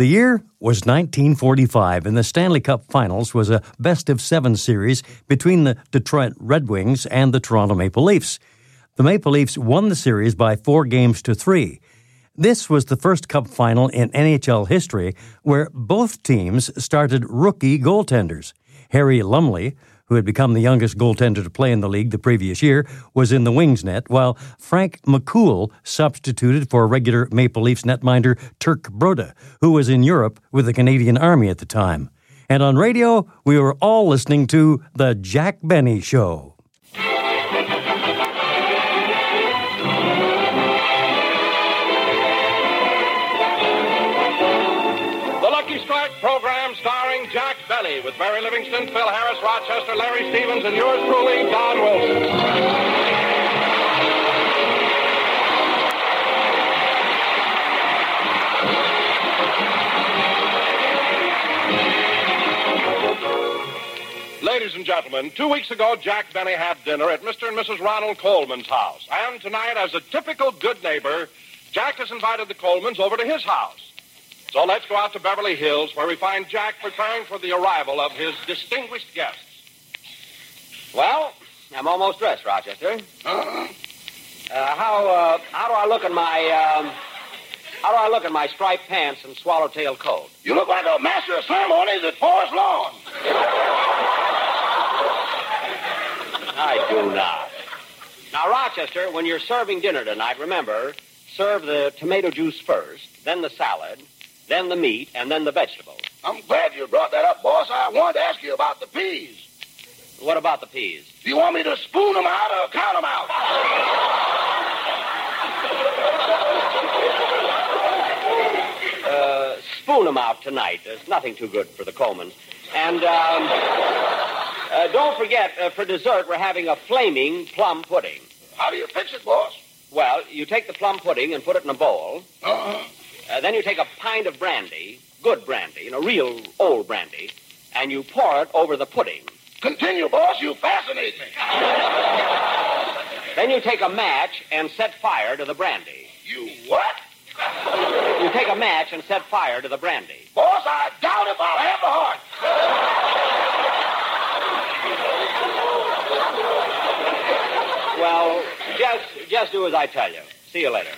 The year was 1945, and the Stanley Cup Finals was a best of seven series between the Detroit Red Wings and the Toronto Maple Leafs. The Maple Leafs won the series by four games to three. This was the first Cup final in NHL history where both teams started rookie goaltenders. Harry Lumley, who had become the youngest goaltender to play in the league the previous year, was in the Wings net, while Frank McCool substituted for regular Maple Leafs netminder Turk Broda, who was in Europe with the Canadian Army at the time. And on radio, we were all listening to The Jack Benny Show. With Mary Livingstone, Phil Harris, Rochester, Larry Stevens, and yours truly, Don Wilson. Ladies and gentlemen, two weeks ago, Jack Benny had dinner at Mr. and Mrs. Ronald Coleman's house. And tonight, as a typical good neighbor, Jack has invited the Colemans over to his house. So let's go out to Beverly Hills, where we find Jack preparing for the arrival of his distinguished guests. Well, I'm almost dressed, Rochester. Uh, how uh, how do I look in my um, how do I look in my striped pants and swallowtail coat? You look like a master of ceremonies at Forest Lawn. I do not. Now, Rochester, when you're serving dinner tonight, remember, serve the tomato juice first, then the salad, then the meat, and then the vegetables. I'm glad you brought that up, boss. I wanted to ask you about the peas. What about the peas? Do you want me to spoon them out or count them out? Uh, spoon them out tonight. There's nothing too good for the Colemans. And um, uh, don't forget, uh, for dessert, we're having a flaming plum pudding. How do you fix it, boss? Well, you take the plum pudding and put it in a bowl. Uh-huh. Uh, then you take a pint of brandy, good brandy, you know, real old brandy, and you pour it over the pudding. Continue, boss. You fascinate me. Then you take a match and set fire to the brandy. You what? You take a match and set fire to the brandy. Boss, I doubt if I'll have the heart. Well, just just do as I tell you. See you later.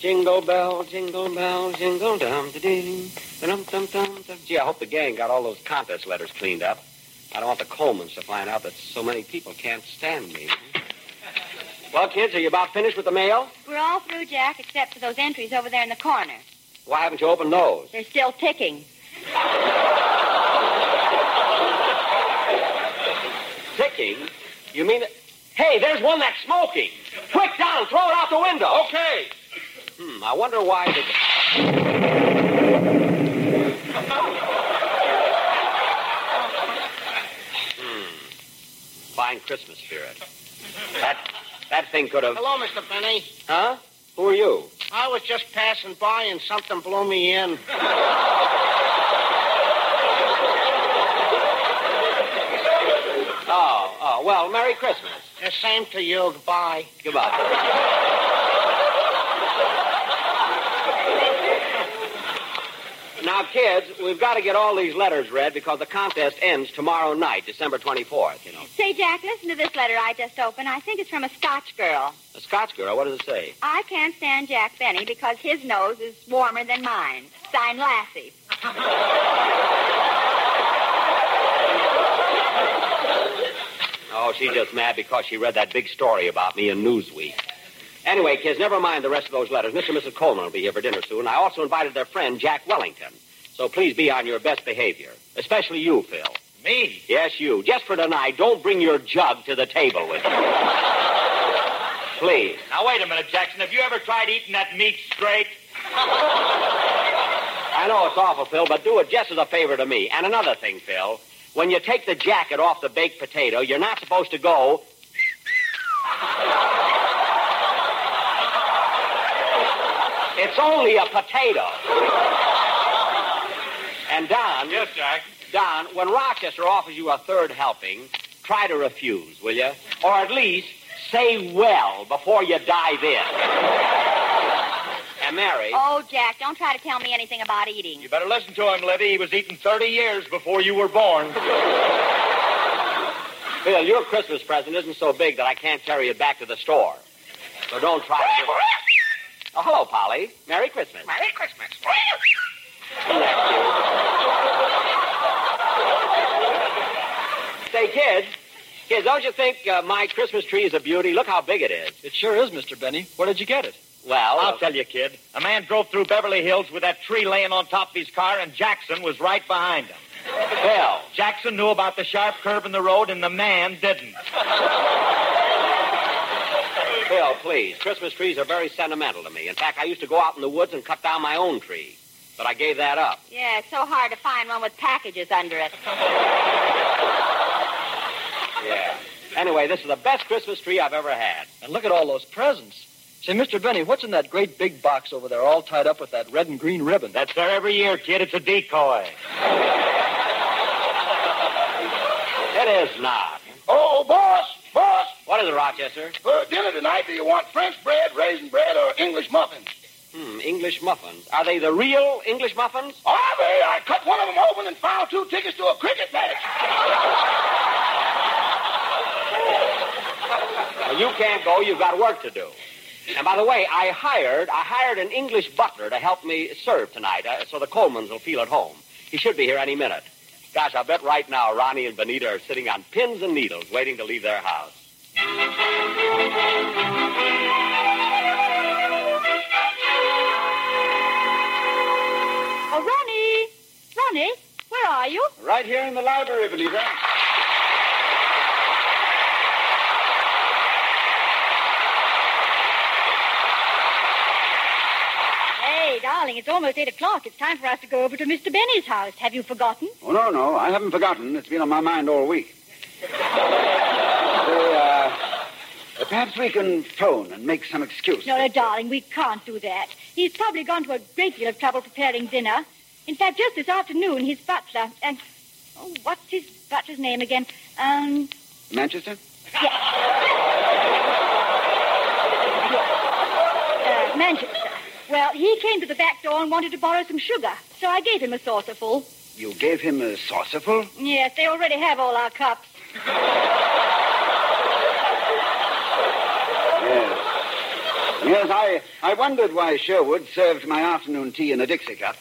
Jingle bell, jingle bell, jingle dum da ding, dum dum dum dum. Gee, I hope the gang got all those contest letters cleaned up. I don't want the Colemans to find out that so many people can't stand me. Well, kids, are you about finished with the mail? We're all through, Jack, except for those entries over there in the corner. Why haven't you opened those? They're still ticking. Ticking? You mean that? Hey, there's one that's smoking. Quick, down, throw it out the window. Okay. Hmm, I wonder why the. hmm. Fine Christmas spirit. That that thing could have. Hello, Mr. Benny. Huh? Who are you? I was just passing by and something blew me in. Oh, oh. Well, Merry Christmas. The same to you. Goodbye. Goodbye. Now, kids, we've got to get all these letters read because the contest ends tomorrow night, December 24th, you know. Say, Jack, listen to this letter I just opened. I think it's from a Scotch girl. A Scotch girl, what does it say? I can't stand Jack Benny because his nose is warmer than mine. Signed Lassie. Oh, Oh, she's just mad because she read that big story about me in Newsweek. Anyway, kids, never mind the rest of those letters. Mr. and Mrs. Coleman will be here for dinner soon. I also invited their friend, Jack Wellington. So please be on your best behavior. Especially you, Phil. Me? Yes, you. Just for tonight, don't bring your jug to the table with you. please. Now, wait a minute, Jackson. Have you ever tried eating that meat straight? I know it's awful, Phil, but do it just as a favor to me. And another thing, Phil. When you take the jacket off the baked potato, you're not supposed to go. It's only a potato. And Don. Yes, Jack. Don, when Rochester offers you a third helping, try to refuse, will you? Or at least say well before you dive in. And Mary. Oh, Jack, don't try to tell me anything about eating. You better listen to him, Libby. He was eating 30 years before you were born. Phil, your Christmas present isn't so big that I can't carry it back to the store. So don't try to. Give... Oh, hello, Polly. Merry Christmas. Merry Christmas. Say, kids, kids, don't you think uh, my Christmas tree is a beauty? Look how big it is. It sure is, Mr. Benny. Where did you get it? Well, I'll tell you, kid. A man drove through Beverly Hills with that tree laying on top of his car, and Jackson was right behind him. Phil. Jackson knew about the sharp curve in the road, and the man didn't. Phil, please. Christmas trees are very sentimental to me. In fact, I used to go out in the woods and cut down my own tree. But I gave that up. Yeah, it's so hard to find one with packages under it. Yeah. Anyway, this is the best Christmas tree I've ever had. And look at all those presents. Say, Mr. Benny, what's in that great big box over there, all tied up with that red and green ribbon? That's there every year, kid. It's a decoy. It is not. Oh, boss, boss. What is it, Rochester? For dinner tonight, do you want French bread, raisin bread, or English muffins? Hmm, English muffins. Are they the real English muffins? Are they? I cut one of them open and found two tickets to a cricket match. Well, you can't go. You've got work to do. And by the way, I hired I hired an English butler to help me serve tonight, uh, so the Colemans will feel at home. He should be here any minute. Gosh, I bet right now Ronnie and Benita are sitting on pins and needles waiting to leave their house. Ronnie, where are you? Right here in the library, Benita. Hey, darling, it's almost 8 o'clock. It's time for us to go over to Mr. Benny's house. Have you forgotten? Oh, no, no. I haven't forgotten. It's been on my mind all week. uh, perhaps we can phone and make some excuse. No, no, darling, we can't do that. He's probably gone to a great deal of trouble preparing dinner. In fact, just this afternoon, his butler, and oh, what's his butler's name again? Um, Manchester? uh, Manchester. Well, he came to the back door and wanted to borrow some sugar, so I gave him a saucerful. You gave him a saucerful? Yes, they already have all our cups. Yes. Yes, I, I wondered why Sherwood served my afternoon tea in a Dixie cup.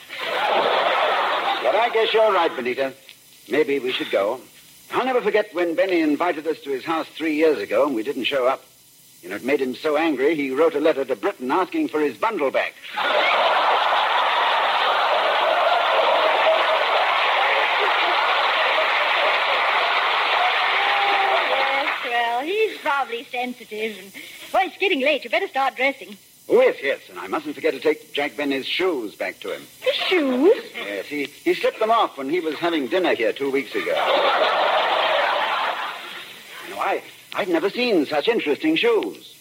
But I guess you're right, Benita. Maybe we should go. I'll never forget when Benny invited us to his house three years ago and we didn't show up. You know, it made him so angry he wrote a letter to Britain asking for his bundle back. Yes, well, he's probably sensitive. Well, it's getting late. You better start dressing. Oh, yes, yes, and I mustn't forget to take Jack Benny's shoes back to him. The shoes? Yes, he, he slipped them off when he was having dinner here two weeks ago. You know, I, I've never seen such interesting shoes.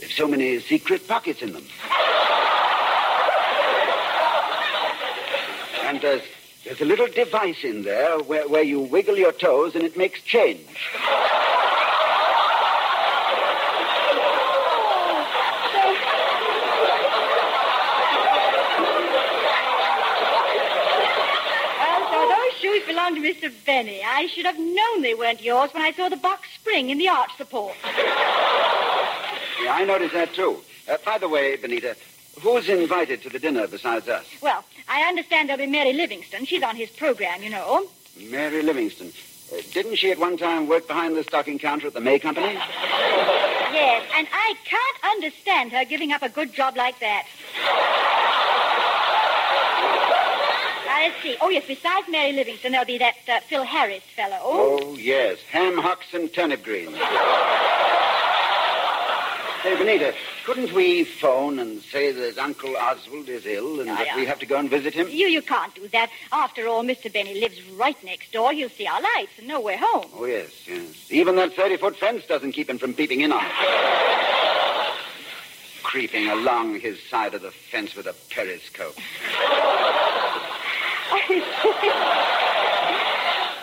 There's so many secret pockets in them. And there's, there's a little device in there where, where you wiggle your toes and it makes change. Well, so those shoes belong to Mr. Benny. I should have known they weren't yours when I saw the box spring in the arch support. Yeah, I noticed that too. Uh, by the way, Benita, who's invited to the dinner besides us? Well, I understand there'll be Mary Livingstone. She's on his program, you know. Mary Livingstone. Uh, didn't she at one time work behind the stocking counter at the May Company? Yes, and I can't understand her giving up a good job like that. Let's see. Oh, yes, besides Mary Livingstone, there'll be that uh, Phil Harris fellow. Oh, yes. Ham hocks and turnip greens. Hey, Benita, couldn't we phone and say that Uncle Oswald is ill and Yeah, that yeah. we have to go and visit him? You, you can't do that. After all, Mr. Benny lives right next door. He'll see our lights and know we're home. Oh, yes, yes. Even that 30-foot fence doesn't keep him from peeping in on it. Creeping along his side of the fence with a periscope.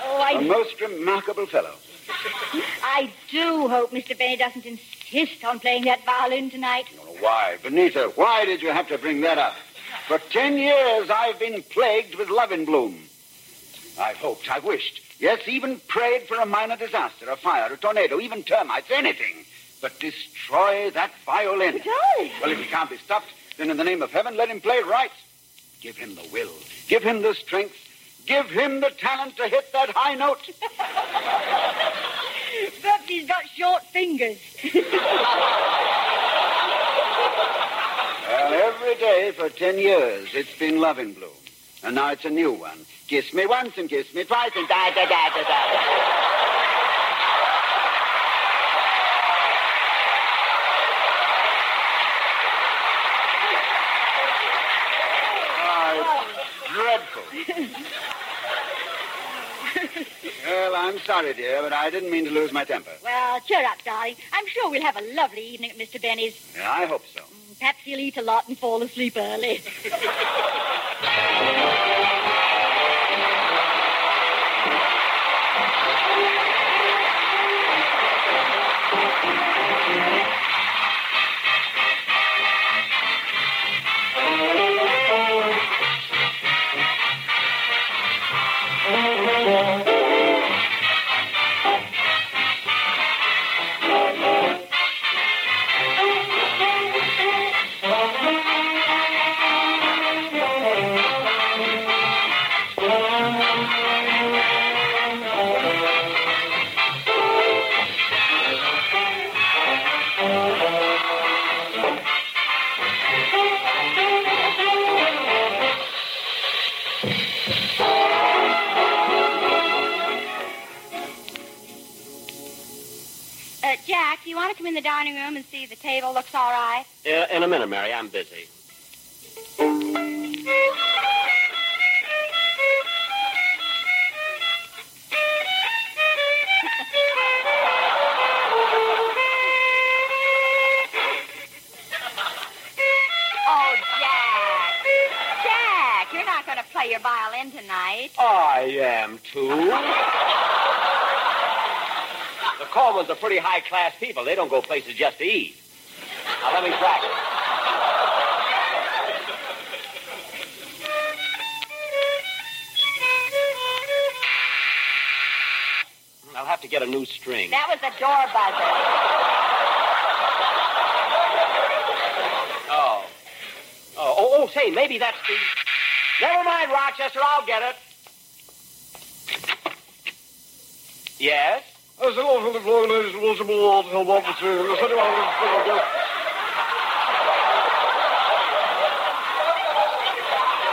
Oh, A I, most remarkable fellow. I do hope Mr. Benny doesn't insist on playing that violin tonight. Why, Benita, why did you have to bring that up? For ten years I've been plagued with love in bloom. I've hoped, I've wished, yes, even prayed for a minor disaster, a fire, a tornado, even termites, anything. But destroy that violin. Well, if he can't be stopped, then in the name of heaven, let him play right. Give him the will. Give him the strength. Give him the talent to hit that high note. But he's got short fingers. Well, every day for ten years it's been love in bloom. And now it's a new one. Kiss me once and kiss me twice and da da da da da. Oh, it's dreadful. well, I'm sorry, dear, but I didn't mean to lose my temper. Well, cheer up, darling. I'm sure we'll have a lovely evening at Mr. Benny's. Yeah, I hope so. Mm, perhaps he'll eat a lot and fall asleep early. the dining room and see if the table looks all right? Yeah, in a minute, Mary. I'm busy. Pretty high-class people. They don't go places just to eat. Now, let me practice. Hmm, I'll have to get a new string. That was the door buzzer. Oh. Oh, oh, oh, say, maybe that's the... Never mind, Rochester, I'll get it. Yes?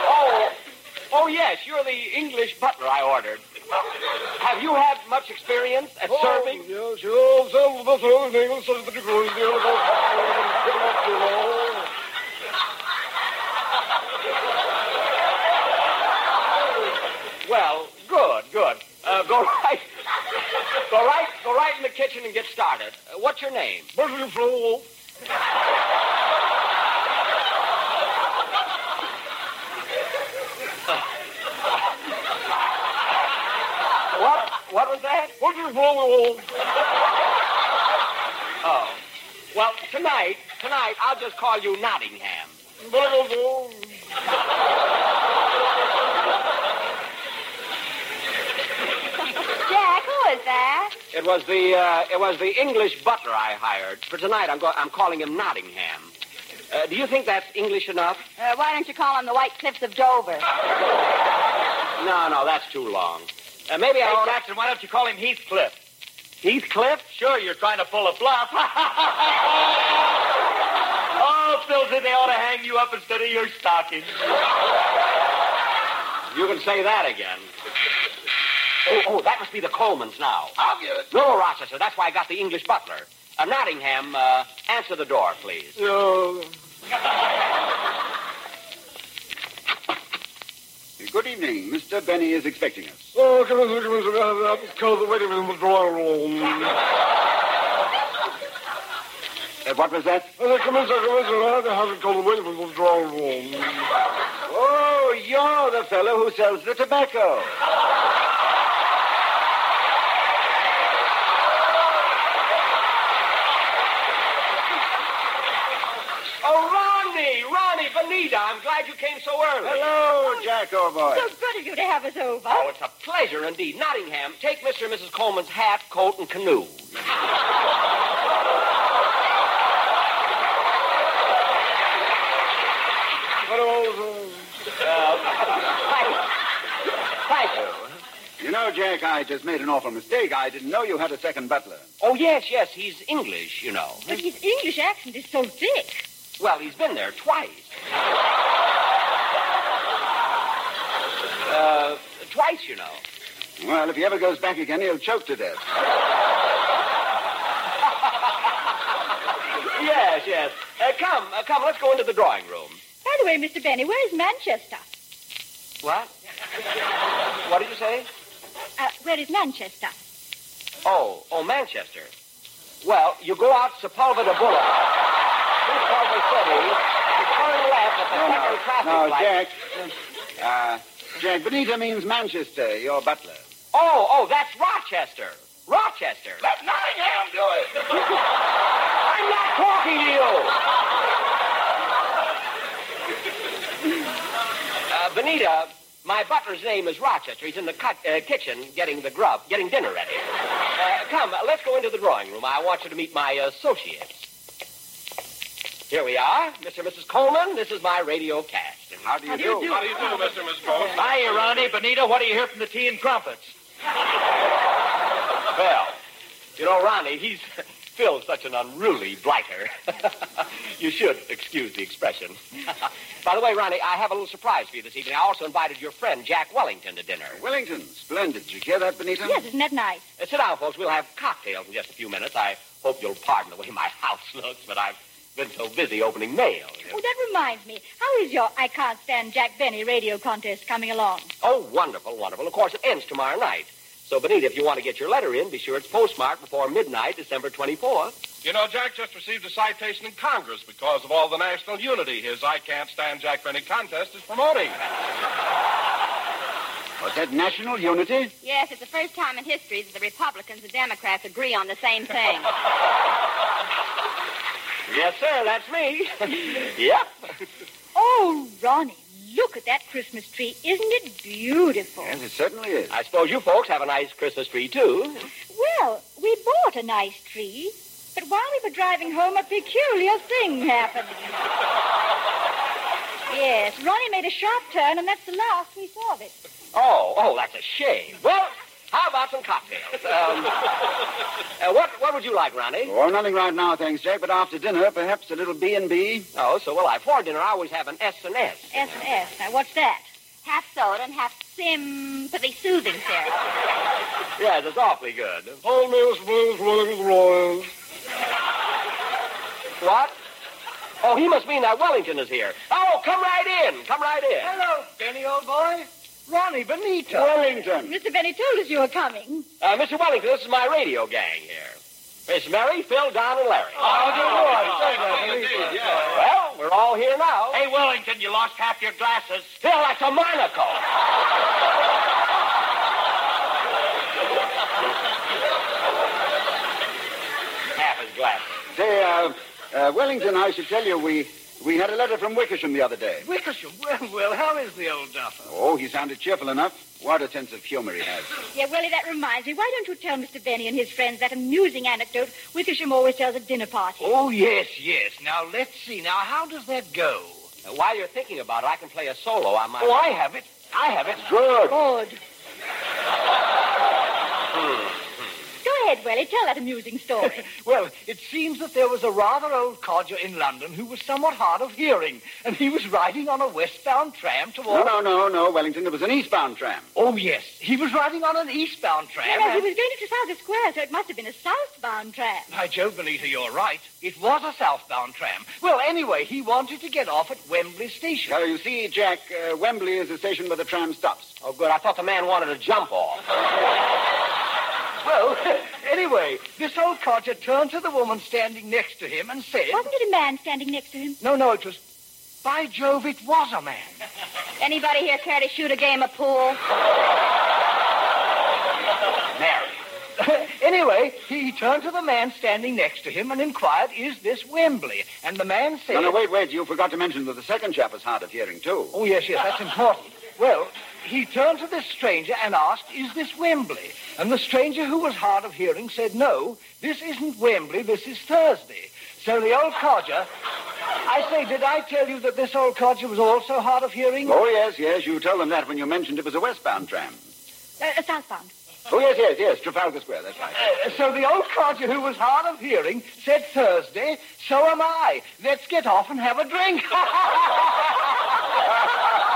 Oh, oh, yes, you're the English butler I ordered. Have you had much experience at serving? Yes, yes, and the third thing is that the girl is the other Well, good, good. Uh, go right, go right, go right in the kitchen and get started. Uh, what's your name? Butterfly. What? What was that? Butterfly. Oh. Well, tonight, tonight, I'll just call you Nottingham. Jack, who is that? It was the uh, it was the English butler I hired for tonight. I'm go- I'm calling him Nottingham. Uh, do you think that's English enough? Uh, why don't you call him the White Cliffs of Dover? No, no, that's too long. Uh, maybe I Hey, ought to... Jackson, why don't you call him Heathcliff? Heathcliff? Sure, you're trying to pull a bluff. oh, Philzy, they ought to hang you up instead of your stocking. You can say that again. Oh, oh, that must be the Colemans now. I'll get it. No, no, Rochester. That's why I got the English butler. Uh, Nottingham, uh, answer the door, please. No. Good evening. Mr. Benny is expecting us. Oh, come in, come in, come in. Call the waiting room, the drawing room. Uh, what was that? Uh, Come in, sir, come in, sir. I have to call the waiting room, the drawing room. Oh, you're the fellow who sells the tobacco. Oh, Ronnie, Ronnie, Benita, I'm glad you came so early. Hello, oh, Jack, old boy. So good of you to have us over. Oh, it's a pleasure indeed. Nottingham, take Mr. and Mrs. Coleman's hat, coat, and canoe. Uh, thank you. You know, Jack, I just made an awful mistake. I didn't know you had a second butler. Oh, yes, yes, he's English, you know. But his English accent is so thick. Well, he's been there twice. Uh, twice, you know. Well, if he ever goes back again, he'll choke to death. Yes, yes. Uh, come, uh, come, let's go into the drawing room. By the way, Mr. Benny, where's Manchester? What? What did you say? Uh, where is Manchester? Oh, oh, Manchester. Well, you go out Sepulveda Boulevard. Through Culver City. You turn left at the No, second no, traffic no, light. Jack. Uh, Jack, Benita means Manchester, your butler. Oh, oh, that's Rochester. Rochester. Let Nottingham do it. I'm not talking to you. uh, Benita, my butler's name is Rochester. He's in the cut, uh, kitchen getting the grub, getting dinner ready. Uh, come, uh, let's go into the drawing room. I want you to meet my associates. Here we are, Mr. and Mrs. Coleman. This is my radio cast. How do you How do you do? do? How do you do, Mr. and Miss Coleman? Hiya, Ronnie. Benita, what do you hear from the tea and crumpets? Well, you know, Ronnie, he's Phil's such an unruly blighter. you should excuse the expression. By the way, Ronnie, I have a little surprise for you this evening. I also invited your friend Jack Wellington to dinner. Wellington, splendid. Did you hear that, Benita? Yes, isn't that nice? Uh, sit down, folks. We'll have cocktails in just a few minutes. I hope you'll pardon the way my house looks, but I've been so busy opening mail. Oh, that reminds me. How is your I Can't Stand Jack Benny radio contest coming along? Oh, wonderful, wonderful. Of course, it ends tomorrow night. So, Benita, if you want to get your letter in, be sure it's postmarked before midnight, December 24th. You know, Jack just received a citation in Congress because of all the national unity his I Can't Stand Jack Benny contest is promoting. Was that national unity? Yes, it's the first time in history that the Republicans and Democrats agree on the same thing. Yes, sir, that's me. yep. Oh, Ronnie, look at that Christmas tree. Isn't it beautiful? Yes, it certainly is. I suppose you folks have a nice Christmas tree, too. Well, we bought a nice tree, but while we were driving home, a peculiar thing happened. yes, Ronnie made a sharp turn, and that's the last we saw of it. Oh, oh, that's a shame. Well, how about some cocktails? Um, uh, what, what would you like, Ronnie? Oh, nothing right now, thanks, Jack. But after dinner, perhaps a little B and B. Oh, so will I. For dinner, I always have an S and S. S and S. Now, what's that? half soda and half sympathy soothing syrup. Yes, it's awfully good. Hold me, Mr. Blues, Wellington Royals. What? Oh, he must mean that Wellington is here. Oh, come right in. Come right in. Hello, Benny, old boy. Ronnie Benita. Wellington. Mr. Benny told us you were coming. Uh, Mr. Wellington, this is my radio gang here. Miss Mary, Phil, Don, and Larry. Oh, dear boy. Well, we're all here now. Hey, Wellington, you lost half your glasses. Phil, that's a monocle. Half his glasses. Say, uh, uh, Wellington, I should tell you, we we had a letter from Wickersham the other day. Wickersham. Well, well, how is the old duffer? Oh, he sounded cheerful enough. What a sense of humor he has. Yeah, Willie, that reminds me. Why don't you tell Mr. Benny and his friends that amusing anecdote Wickersham always tells at dinner parties? Oh, yes, yes. Now, let's see. Now, how does that go? Uh, while you're thinking about it, I can play a solo on my. Oh, I have it. I have it. Good. Good. Ahead, Welly. Tell that amusing story. Well, it seems that there was a rather old codger in London who was somewhat hard of hearing, and he was riding on a westbound tram No, toward... no, no, no, Wellington. It was an eastbound tram. Oh, yes. He was riding on an eastbound tram. no, no, he was going to Trafalgar Square, so it must have been a southbound tram. By Jove, Benita, you're right. It was a southbound tram. Well, anyway, he wanted to get off at Wembley Station. Well, you see, Jack, uh, Wembley is the station where the tram stops. Oh, good. I thought the man wanted to jump off. Well, anyway, this old codger turned to the woman standing next to him and said... Wasn't it a man standing next to him? No, no, it was... By Jove, it was a man. Anybody here care to shoot a game of pool? Mary. anyway, he turned to the man standing next to him and inquired, is this Wembley? And the man said... No, no, wait, wait. You forgot to mention that the second chap is hard of hearing, too. Oh, yes, yes, that's important. Well, he turned to this stranger and asked, is this Wembley? And the stranger, who was hard of hearing, said, no, this isn't Wembley, this is Thursday. So the old codger... I say, did I tell you that this old codger was also hard of hearing? Oh, yes, yes. You told them that when you mentioned it was a westbound tram. Uh, uh, southbound. Oh, yes, yes, yes. Trafalgar Square, that's right. Uh, so the old codger who was hard of hearing said Thursday, so am I. Let's get off and have a drink.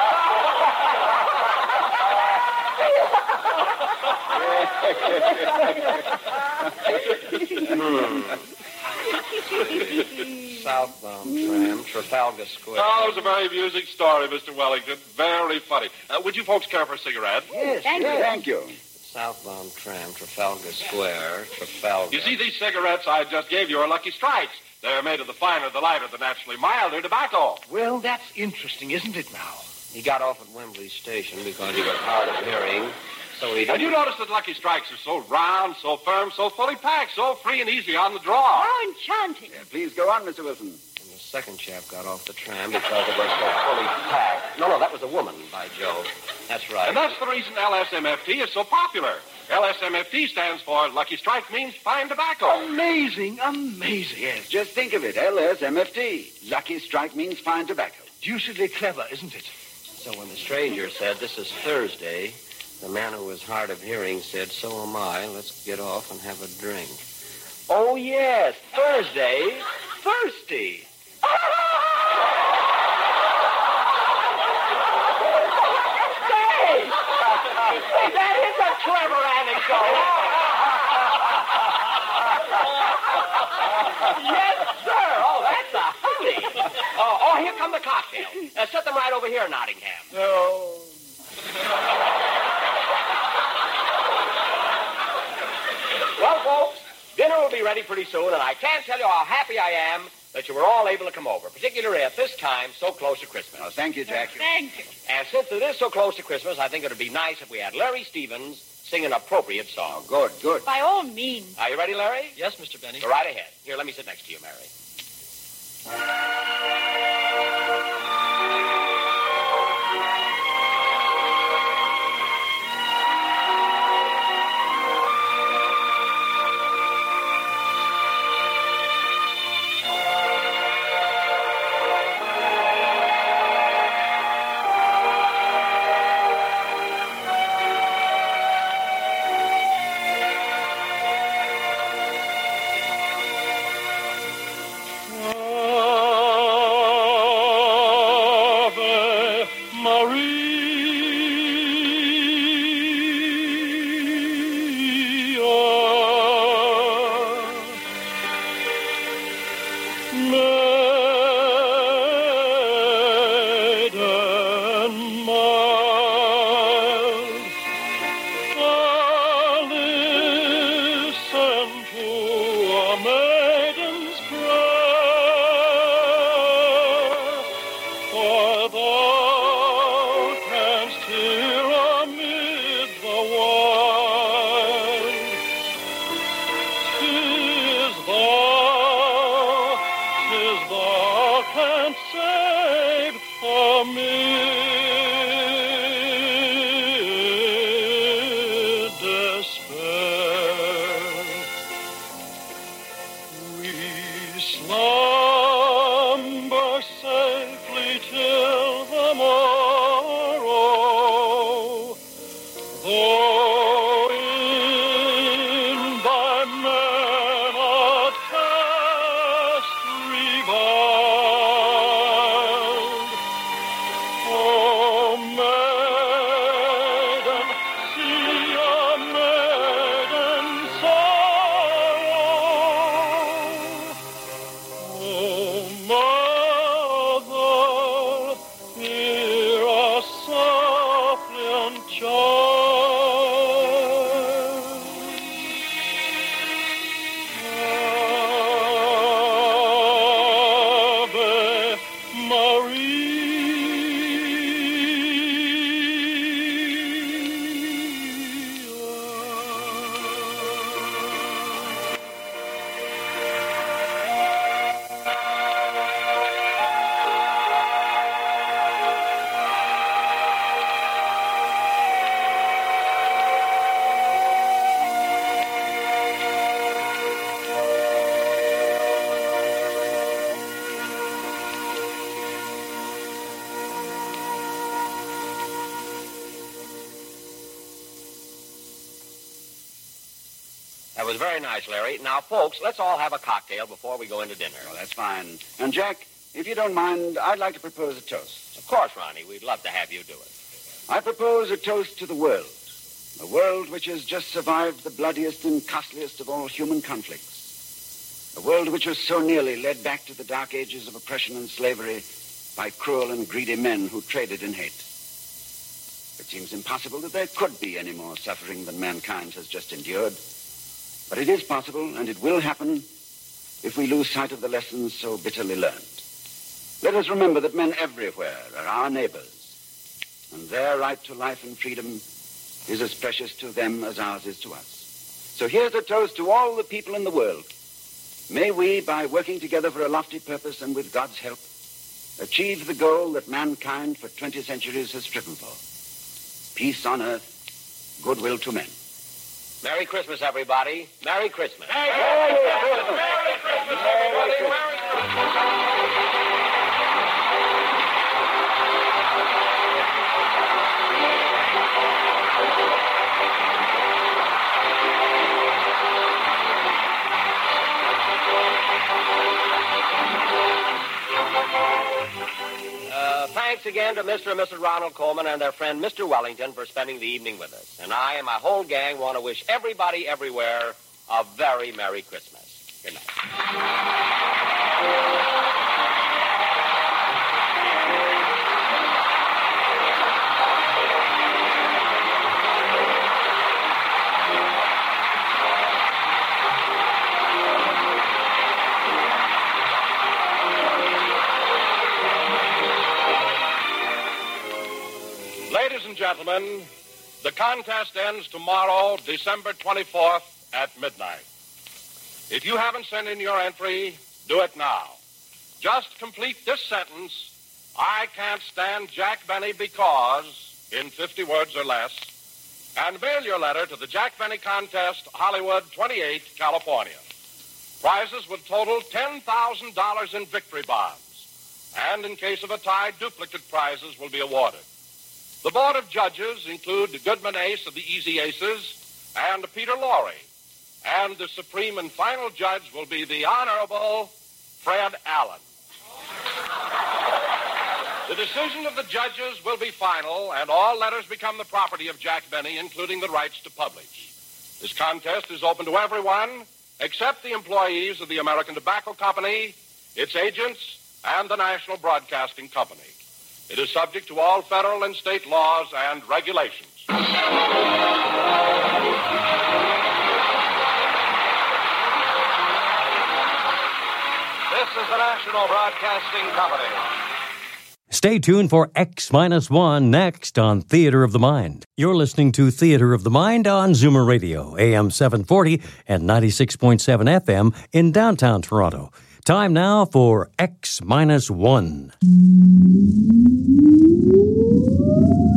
Southbound tram, Trafalgar Square. Oh, it was a very amusing story, Mr. Wellington. Very funny. Uh, would you folks care for a cigarette? yes, Thank yes. you. Thank you. Southbound tram, Trafalgar Square, Trafalgar. You see, these cigarettes I just gave you are Lucky Strikes. They're made of the finer, the lighter, the naturally milder tobacco. Well, that's interesting, isn't it now? He got off at Wembley Station because he was hard of hearing, so he And you didn't... notice that Lucky Strikes are so round, so firm, so fully packed, so free and easy on the draw. How enchanting. Uh, please go on, Mr. Wilson. And the second chap got off the tram because it was so fully packed. No, no, that was a woman, by Jove. That's right. And that's the reason LSMFT is so popular. LSMFT stands for Lucky Strike means fine tobacco. Amazing, amazing. Yes, just think of it. LSMFT. Lucky Strike means fine tobacco. Deucedly clever, isn't it? So when the stranger said, this is Thursday, the man who was hard of hearing said, so am I. Let's get off and have a drink. Oh, yes, Thursday. Thirsty. Hey! that is a clever anecdote. yes, sir. Oh, that's a howdy. Oh, oh, here come the cocktails. Uh, set them right over here, Nottingham. No. Well, folks, dinner will be ready pretty soon, and I can't tell you how happy I am that you were all able to come over, particularly at this time so close to Christmas. Oh, thank you, Jack. Thank you. And since it is so close to Christmas, I think it would be nice if we had Larry Stevens sing an appropriate song. Good, good. By all means. Are you ready, Larry? Yes, Mr. Benny. Go right ahead. Here, let me sit next to you, Mary. Larry. Now, folks, let's all have a cocktail before we go into dinner. Well, that's fine. And, Jack, if you don't mind, I'd like to propose a toast. Of course, Ronnie. We'd love to have you do it. I propose a toast to the world. A world which has just survived the bloodiest and costliest of all human conflicts. A world which was so nearly led back to the dark ages of oppression and slavery by cruel and greedy men who traded in hate. It seems impossible that there could be any more suffering than mankind has just endured. But it is possible, and it will happen if we lose sight of the lessons so bitterly learned. Let us remember that men everywhere are our neighbors, and their right to life and freedom is as precious to them as ours is to us. So here's a toast to all the people in the world. May we, by working together for a lofty purpose and with God's help, achieve the goal that mankind for 20 centuries has striven for. Peace on earth, goodwill to men. Merry Christmas, everybody. Merry Christmas. Merry Christmas. Merry Christmas, everybody. Merry Christmas. Thanks again to Mr. and Mrs. Ronald Coleman and their friend Mr. Wellington for spending the evening with us. And I and my whole gang want to wish everybody everywhere a very Merry Christmas. Good night. Gentlemen, the contest ends tomorrow, December 24th at midnight. If you haven't sent in your entry, do it now. Just complete this sentence I can't stand Jack Benny because, in 50 words or less, and mail your letter to the Jack Benny Contest, Hollywood 28, California. Prizes would total $10,000 in victory bonds, and in case of a tie, duplicate prizes will be awarded. The Board of Judges include Goodman Ace of the Easy Aces and Peter Lorre. And the supreme and final judge will be the Honorable Fred Allen. The decision of the judges will be final, and all letters become the property of Jack Benny, including the rights to publish. This contest is open to everyone except the employees of the American Tobacco Company, its agents, and the National Broadcasting Company. It is subject to all federal and state laws and regulations. This is the National Broadcasting Company. Stay tuned for X Minus One next on Theater of the Mind. You're listening to Theater of the Mind on Zoomer Radio, AM 740 and 96.7 FM in downtown Toronto. Time now for X Minus One.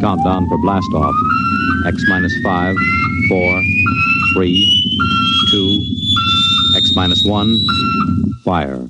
Countdown for blast off. X minus five, four, three, two, X minus one, fire.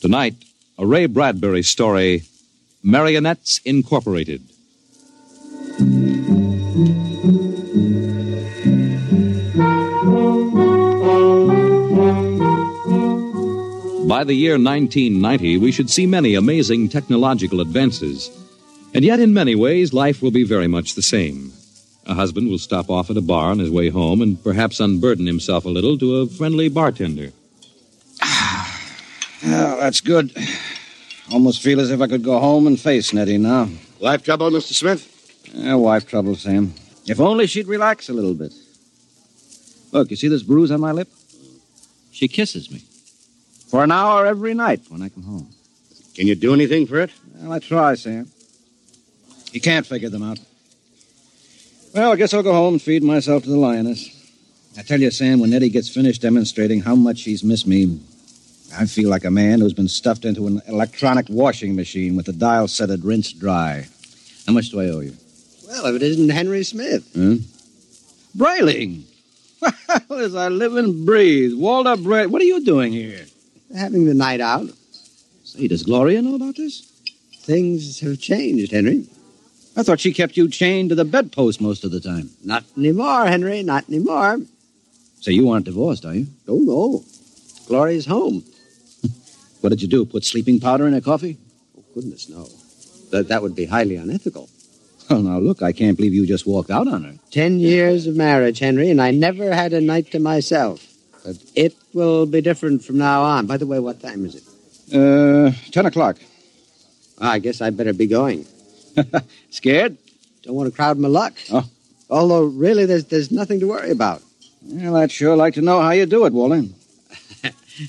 Tonight, a Ray Bradbury story Marionettes Incorporated. By the year 1990, we should see many amazing technological advances. And yet, in many ways, life will be very much the same. A husband will stop off at a bar on his way home and perhaps unburden himself a little to a friendly bartender. Oh, that's good. Almost feel as if I could go home and face Nettie now. Wife trouble, Mr. Smith? Yeah, wife trouble, Sam. If only she'd relax a little bit. Look, you see this bruise on my lip? She kisses me. For an hour every night when I come home. Can you do anything for it? Well, I try, Sam. You can't figure them out. Well, I guess I'll go home and feed myself to the lioness. I tell you, Sam, when Nettie gets finished demonstrating how much she's missed me, I feel like a man who's been stuffed into an electronic washing machine with the dial set at rinse dry. How much do I owe you? Well, if it isn't Henry Smith. Hmm? Braling! Well, as I live and breathe. Walter Bray. What are you doing here? Having the night out. Say, does Gloria know about this? Things have changed, Henry. I thought she kept you chained to the bedpost most of the time. Not anymore, Henry. Not anymore. So you aren't divorced, are you? Oh, no. Gloria's home. What did you do? Put sleeping powder in her coffee? Oh, goodness, no. That, that would be highly unethical. Well, now look, I can't believe you just walked out on her. Ten years of marriage, Henry, and I never had a night to myself. But it will be different from now on. By the way, what time is it? Uh, ten o'clock. I guess I'd better be going. Scared? Don't want to crowd my luck. Oh. Although, really, there's, there's nothing to worry about. Well, I'd sure like to know how you do it, Walter.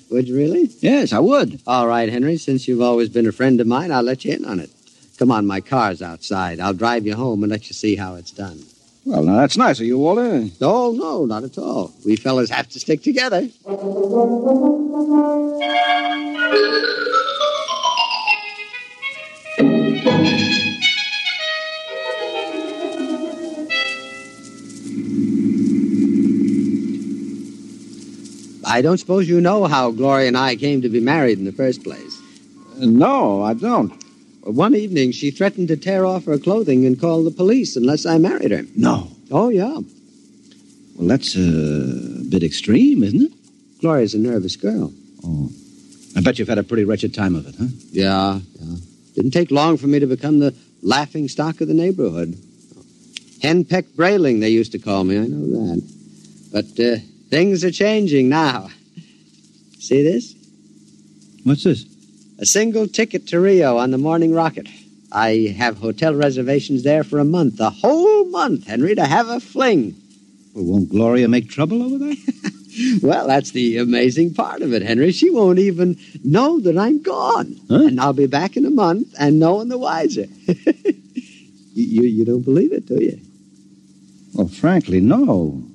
Would you really? Yes, I would. All right, Henry. Since you've always been a friend of mine, I'll let you in on it. Come on, my car's outside. I'll drive you home and let you see how it's done. Well, now that's nice of you, Walter. No, no, not at all. We fellas have to stick together. I don't suppose you know how Gloria and I came to be married in the first place. Uh, no, I don't. One evening, she threatened to tear off her clothing and call the police unless I married her. No. Oh, yeah. Well, that's a bit extreme, isn't it? Gloria's a nervous girl. Oh. I bet you've had a pretty wretched time of it, huh? Yeah, yeah. Didn't take long for me to become the laughing stock of the neighborhood. Henpeck Braling, they used to call me. I know that. But uh, things are changing now. See this? What's this? A single ticket to Rio on the morning rocket. I have hotel reservations there for a month, a whole month, Henry, to have a fling. Well, won't Gloria make trouble over there? well, that's the amazing part of it, Henry. She won't even know that I'm gone. Huh? And I'll be back in a month and no one the wiser. you, you, you don't believe it, do you? Well, frankly, no.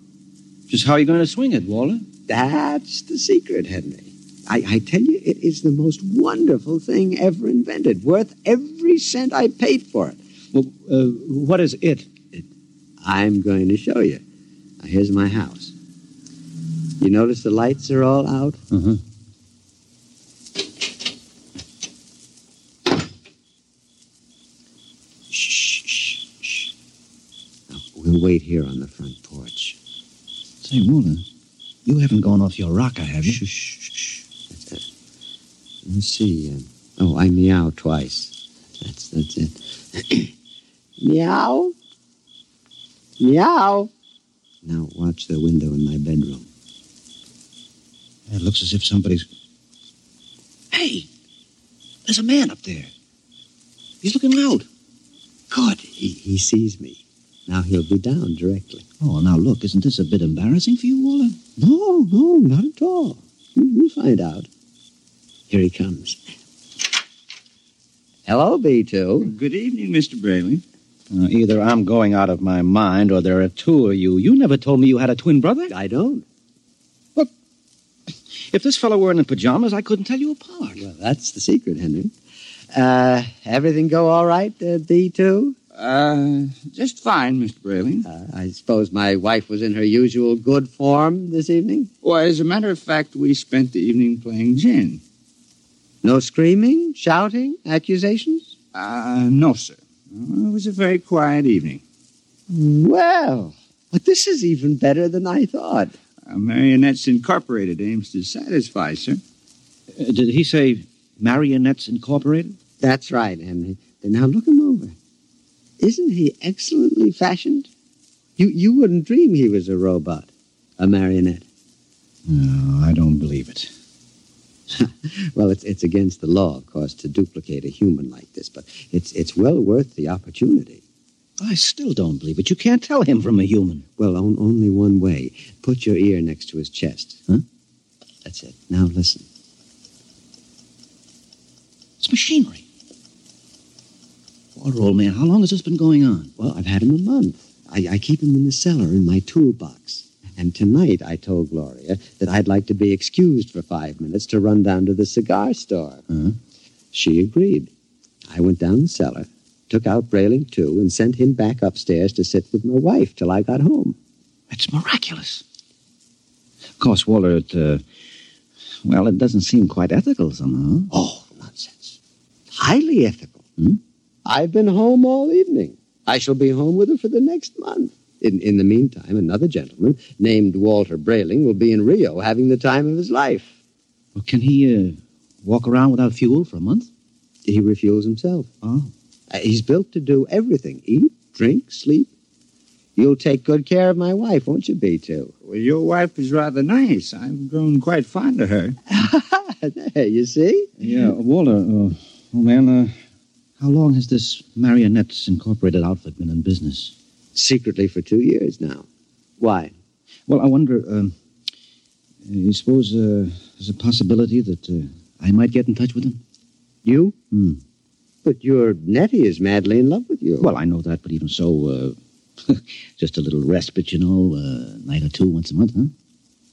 Just how are you going to swing it, Walter? That's the secret, Henry. I, I tell you, it is the most wonderful thing ever invented, worth every cent I paid for it. Well, uh, what is it? I'm going to show you. Now, here's my house. You notice the lights are all out? Uh-huh. Shh, shh, shh. Now, we'll wait here on the front porch. Say, Walter, you haven't gone off your rocker, have you? Shh, shh, shh. Let me see. Uh, oh, I meow twice. That's that's it. meow. Meow. Now watch the window in my bedroom. It looks as if somebody's. Hey! There's a man up there. He's looking out. Good. He, he sees me. Now he'll be down directly. Oh, now look, isn't this a bit embarrassing for you, Walter? No, no, not at all. You, you'll find out. Here he comes. Hello, B2. Good evening, Mr. Brayley. Uh, either I'm going out of my mind or there are two of you. You never told me you had a twin brother. I don't. Look, if this fellow weren't in pajamas, I couldn't tell you apart. Well, that's the secret, Henry. Uh, everything go all right, uh, B2? Uh, just fine, Mr. Brayley. Uh, I suppose my wife was in her usual good form this evening? Well, as a matter of fact, we spent the evening playing gin. No screaming, shouting, accusations? Uh, no, sir. It was a very quiet evening. Well, but this is even better than I thought. Uh, Marionettes Incorporated aims to satisfy, sir. Uh, did he say Marionettes Incorporated? That's right, Henry. Now look him over. Isn't he excellently fashioned? You you wouldn't dream he was a robot, a marionette. No, I don't believe it. well, it's it's against the law, of course, to duplicate a human like this, but it's it's well worth the opportunity. I still don't believe it. You can't tell him from a human. Well, on, only one way. Put your ear next to his chest. Huh? That's it. Now listen. It's machinery. Walter, old man, how long has this been going on? Well, I've had him a month. I, I keep him in the cellar in my toolbox. And tonight I told Gloria that I'd like to be excused for five minutes to run down to the cigar store. Uh-huh. She agreed. I went down the cellar, took out Braling too, and sent him back upstairs to sit with my wife till I got home. It's miraculous. Of course, Walter, it, uh, well, it doesn't seem quite ethical somehow. Oh, nonsense. Highly ethical. Hmm? I've been home all evening. I shall be home with her for the next month. In, in the meantime, another gentleman named Walter Braling will be in Rio having the time of his life. Well, can he uh, walk around without fuel for a month? He refuels himself. Oh. Uh, he's built to do everything eat, drink, sleep. You'll take good care of my wife, won't you, B2? Well, your wife is rather nice. I've grown quite fond of her. there, you see? Yeah, Walter, uh, oh man, uh, how long has this Marionettes Incorporated outfit been in business? Secretly for two years now. Why? Well, I wonder, um, you suppose uh, there's a possibility that uh, I might get in touch with him? You? Hmm. But your Nettie is madly in love with you. Well, I know that, but even so, uh, just a little respite, you know, a night or two once a month, huh?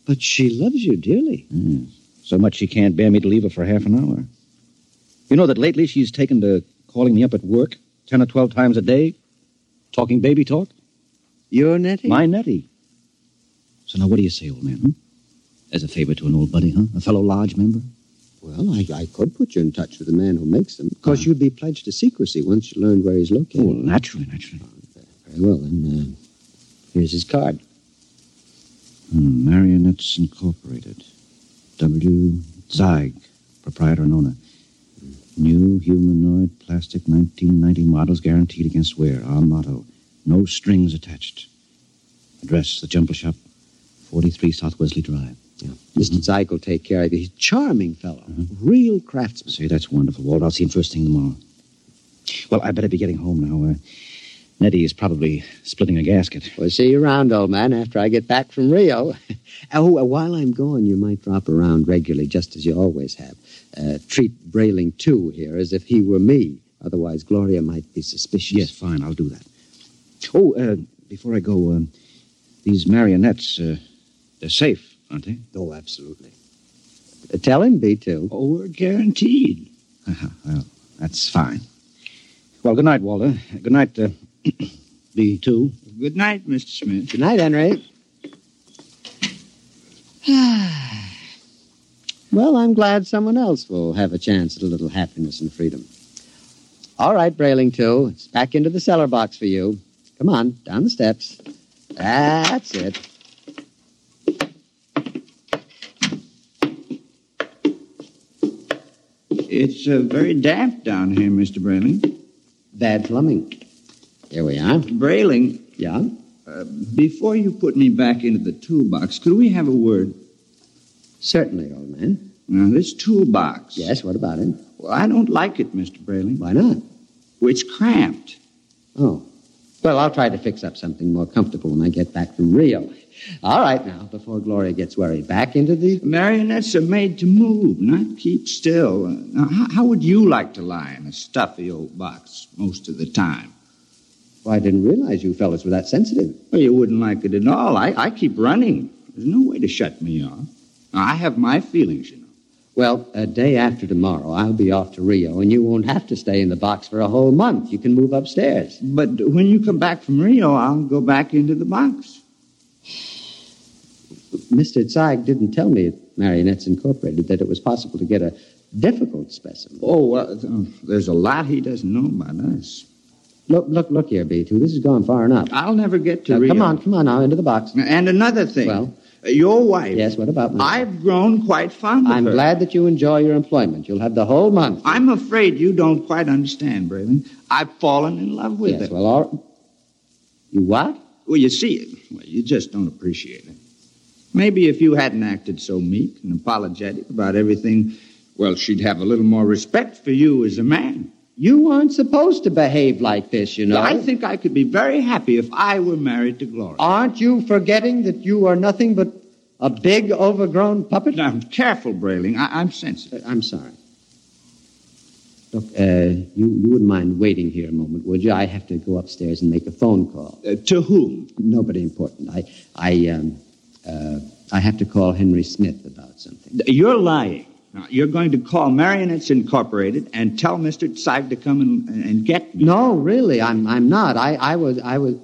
But she loves you dearly. Hmm. So much she can't bear me to leave her for half an hour. You know that lately she's taken to calling me up at work 10 or 12 times a day, talking baby talk? Your Nettie? My Nettie. So now what do you say, old man, huh? As a favor to an old buddy, huh? A fellow lodge member? Well, I, I could put you in touch with the man who makes them. Of course, you'd be pledged to secrecy once you learned where he's located. Oh, naturally, naturally. Very well, then. Uh, here's his card. Hmm, Marionettes Incorporated. W. Zeig, proprietor and owner. New humanoid plastic 1990 models guaranteed against wear. Our motto no strings attached. Address the Jumble Shop, 43 South Wesley Drive. Yeah. Mr. Zeig will take care of you. He's a charming fellow. Real craftsman. Say, that's wonderful, Walt. I'll see him first thing tomorrow. Well, I better be getting home now. Uh, Nettie is probably splitting a gasket. We'll see you around, old man, after I get back from Rio. oh, uh, while I'm gone, you might drop around regularly, just as you always have. Uh, treat Braling, too, here, as if he were me. Otherwise, Gloria might be suspicious. Yes, fine, I'll do that. Oh, uh, before I go, uh, these marionettes, uh, they're safe, aren't they? Oh, absolutely. Uh, tell him, B2. Oh, we're guaranteed. Uh-huh. Well, that's fine. Well, good night, Walter. Good night, uh, B2. Good night, Mr. Smith. Good night, Henry. well, I'm glad someone else will have a chance at a little happiness and freedom. All right, Braling, too. It's back into the cellar box for you. Come on, down the steps. That's it. It's uh, very damp down here, Mr. Braling. Bad plumbing. Here we are. Braling, Yeah? uh, before you put me back into the toolbox, could we have a word? Certainly, old man. Now, this toolbox. Yes, what about it? Well, I don't like it, Mr. Braling. Why not? Well, it's cramped. Oh. Well, I'll try to fix up something more comfortable when I get back from Rio. All right, now, before Gloria gets worried, back into the. Marionettes are made to move, not keep still. Now, how, how would you like to lie in a stuffy old box most of the time? Well, I didn't realize you fellas were that sensitive. Well, you wouldn't like it at all. I, I keep running. There's no way to shut me off. I have my feelings, you know. Well, a day after tomorrow, I'll be off to Rio, and you won't have to stay in the box for a whole month. You can move upstairs. But when you come back from Rio, I'll go back into the box. Mr. Zeig didn't tell me at Marionettes Incorporated that it was possible to get a difficult specimen. Oh, well, uh, there's a lot he doesn't know about us. Look, look, look here, B2. This has gone far enough. I'll never get to Now, come on, come on now, into the box. And another thing. Well? your wife. Yes, what about me? I've grown quite fond of her. I'm glad that you enjoy your employment. You'll have the whole month. I'm afraid you don't quite understand, Braling. I've fallen in love with yes, her. well, all... You what? Well, you see, it. well, you just don't appreciate it. Maybe if you hadn't acted so meek and apologetic about everything, well, she'd have a little more respect for you as a man. You aren't supposed to behave like this, you know. I think I could be very happy if I were married to Gloria. Aren't you forgetting that you are nothing but a big, overgrown puppet? Now, careful, Braling. I- I'm sensitive. I'm sorry. Look, uh, you, you wouldn't mind waiting here a moment, would you? I have to go upstairs and make a phone call. Uh, to whom? Nobody important. I, I, um, uh, I have to call Henry Smith about something. You're lying. Now, you're going to call Marionettes Incorporated and tell Mr. Zeig to come and, and get me. No, really, I'm, I'm not. I, I was, I was.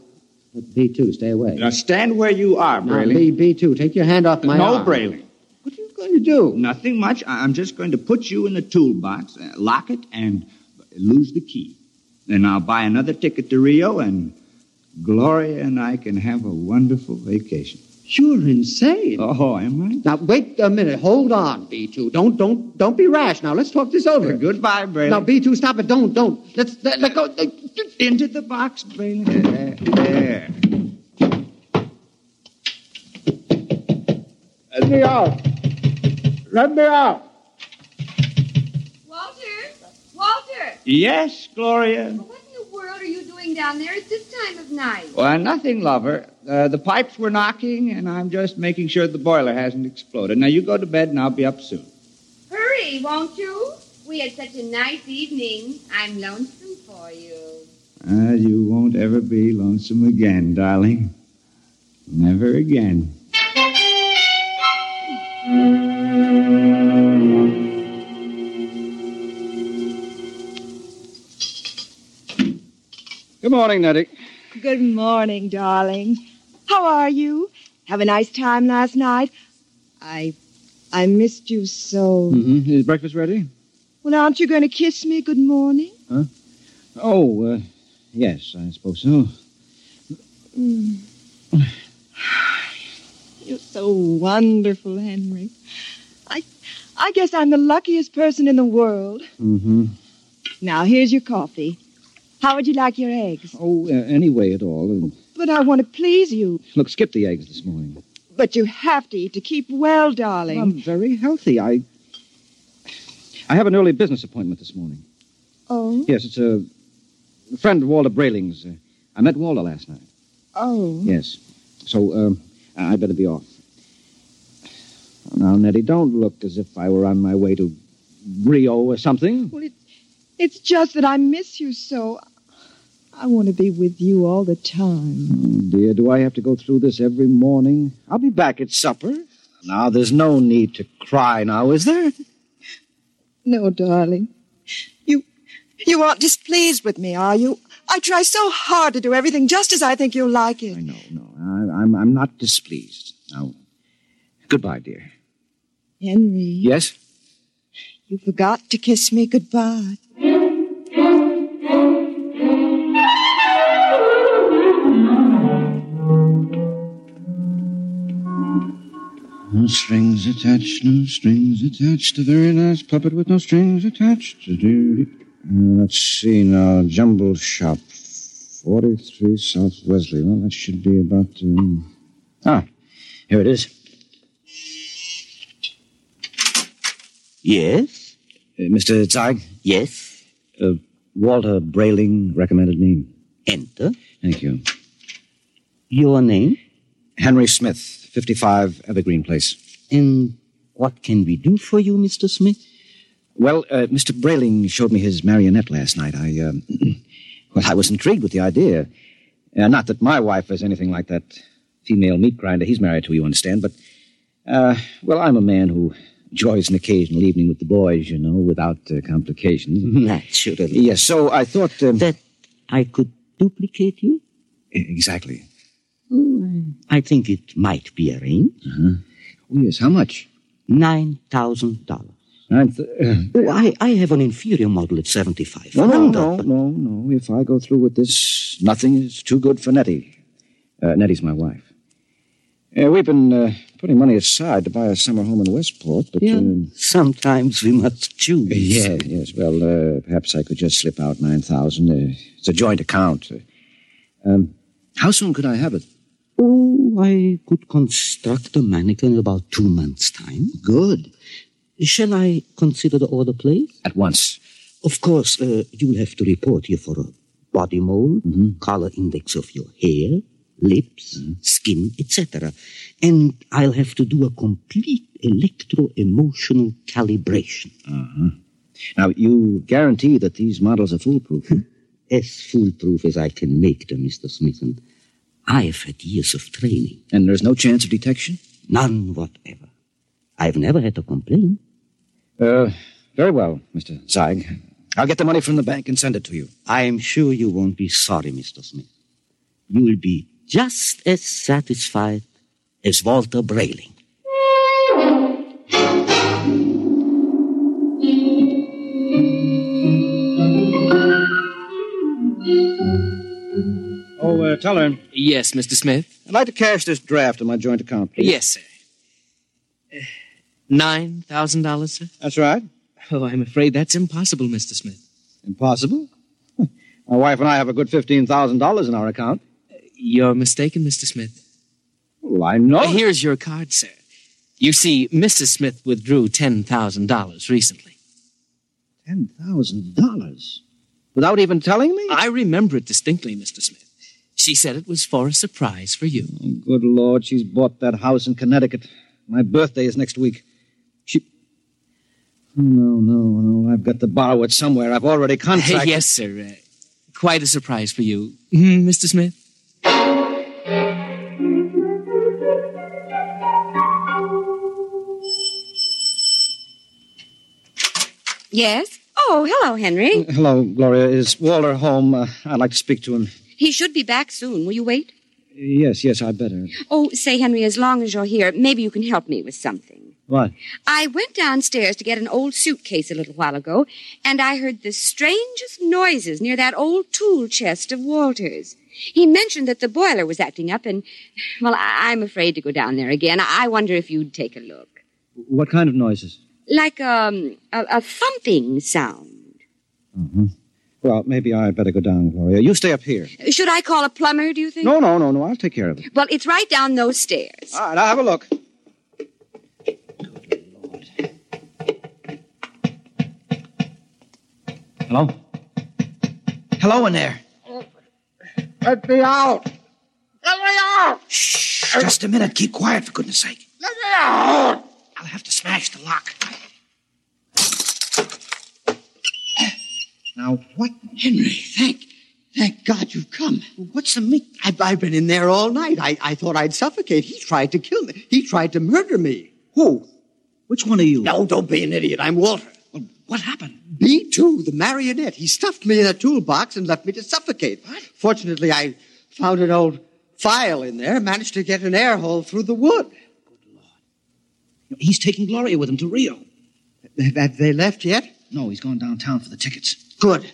B2, stay away. Now, stand where you are, Now, Braling. B, B2, take your hand off my no, arm. No, Braling. What are you going to do? Nothing much. I'm just going to put you in the toolbox, uh, lock it, and lose the key. Then I'll buy another ticket to Rio, and Gloria and I can have a wonderful vacation. You're insane. Oh, am I? Now wait a minute. Hold on, B2. Don't don't don't be rash. Now let's talk this over. Goodbye, Braling. Now B2, stop it. Don't don't. Let's let, let go. Into the box, Braling. There. there. Let me out. Let me out. Walter? Walter! Yes, Gloria. What in the world are you doing down there at this time of night? Well, nothing, lover. Uh, the pipes were knocking, and I'm just making sure the boiler hasn't exploded. Now, you go to bed, and I'll be up soon. Hurry, won't you? We had such a nice evening. I'm lonesome for you. Uh, you won't ever be lonesome again, darling. Never again. Good morning, Nettie. Good morning, darling. How are you? Have a nice time last night? I I missed you so. Mm-hmm. Is breakfast ready? Well, aren't you going to kiss me good morning? Huh? Oh, uh, yes, I suppose so. Mm. You're so wonderful, Henry. I I guess I'm the luckiest person in the world. Mm-hmm. Now, here's your coffee. How would you like your eggs? Oh, uh, any way at all. But I want to please you. look, skip the eggs this morning. But you have to eat to keep well, darling. I'm very healthy. I I have an early business appointment this morning. Oh? Yes, it's a, friend of Walter Braling's. Uh, I met Walter last night. Oh. Yes. So, um, I better be off. Now, Nettie, don't look as if I were on my way to Rio or something. Well, it, it's just that I miss you so. I want to be with you all the time. Oh, dear, do I have to go through this every morning? I'll be back at supper. Now, there's no need to cry now, is there? No, darling. You you aren't displeased with me, are you? I try so hard to do everything just as I think you'll like it. I know, no. I, I'm, I'm not displeased. Now, goodbye, dear. Henry, Yes? you forgot to kiss me goodbye. Strings attached, no strings attached. A very nice puppet with no strings attached. Uh, let's see now. Jumble Shop, 43 South Wesley. Well, that should be about. Um... Ah, here it is. Yes? Uh, Mr. Zeig? Yes? Uh, Walter Braling recommended me. Enter. Thank you. Your name? Henry Smith, 55 Evergreen Place. And what can we do for you, Mr. Smith? Well, uh, Mr. Braling showed me his marionette last night. I, um, well, I was intrigued with the idea. Uh, not that my wife is anything like that female meat grinder he's married to, you understand, but, uh, well, I'm a man who enjoys an occasional evening with the boys, you know, without uh, complications. Naturally. Yes, so I thought. Um, That I could duplicate you? Exactly. I think it might be arranged. Uh-huh. Oh, yes, how much? Nine thousand dollars. Nine th- Oh, I, I have an inferior model at seventy-five. No, no, no, no, no. If I go through with this, nothing is too good for Nettie. Uh, Nettie's my wife. Uh, we've been uh, putting money aside to buy a summer home in Westport, but. Yeah, um, sometimes we must choose. yeah, yes. Well, uh, perhaps I could just slip out 9000 uh, It's a joint account. Uh, um, how soon could I have it? Oh, I could construct a mannequin in about two months' time. Good. Shall I consider the order placed? At once. Of course, uh, you will have to report here for a body mold, color index of your hair, lips, skin, etc. And I'll have to do a complete electro-emotional calibration. Uh-huh. Now, you guarantee that these models are foolproof? As foolproof as I can make them, Mr. Smithson. I've had years of training. And there's no chance of detection? None whatever. I've never had a complaint. Uh, very well, Mr. Zeig. I'll get the money from the bank and send it to you. I'm sure you won't be sorry, Mr. Smith. You will be just as satisfied as Walter Braling. Uh, Teller, Yes, Mr. Smith. I'd like to cash this draft on my joint account, please. Yes, sir. Uh, Nine thousand dollars, sir. That's right. Oh, I'm afraid that's impossible, Mr. Smith. Impossible? My wife and I have a good $15,000 in our account. You're mistaken, Mr. Smith. Well, I know. Uh, here's your card, sir. You see, Mrs. Smith withdrew ten thousand dollars recently. $10,000? Without even telling me? I remember it distinctly, Mr. Smith. She said it was for a surprise for you. Oh, good Lord, she's bought that house in Connecticut. My birthday is next week. She. Oh, no, no, no. I've got to borrow it somewhere. I've already contracted. yes, sir. Uh, quite a surprise for you, Mr. Smith. Yes? Oh, hello, Henry. Hello, Gloria. Is Walter home? Uh, I'd like to speak to him. He should be back soon. Will you wait? Yes, yes, I better. Oh, say, Henry, as long as you're here, maybe you can help me with something. What? I went downstairs to get an old suitcase a little while ago, and I heard the strangest noises near that old tool chest of Walter's. He mentioned that the boiler was acting up, and, well, I- I'm afraid to go down there again. I I wonder if you'd take a look. What kind of noises? Like um, a, a thumping sound. Mm-hmm. Well, maybe I'd better go down, Gloria. You stay up here. Should I call a plumber, do you think? No, no, no, no. I'll take care of it. Well, it's right down those stairs. All right, I'll have a look. Good Lord. Hello? Hello in there. Let me out! Let me out! Shh, just a minute. Keep quiet, for goodness sake. Let me out! I'll have to smash the lock. Now, what? Henry, thank, thank God you've come. What's the meat? I've, I've been in there all night. I, I thought I'd suffocate. He tried to kill me. He tried to murder me. Who? Which one of you? No, don't be an idiot. I'm Walter. What happened? Me too, the marionette. He stuffed me in a toolbox and left me to suffocate. What? Fortunately, I found an old file in there, managed to get an air hole through the wood. Good Lord. He's taking Gloria with him to Rio. Have they left yet? No, he's gone downtown for the tickets. Good.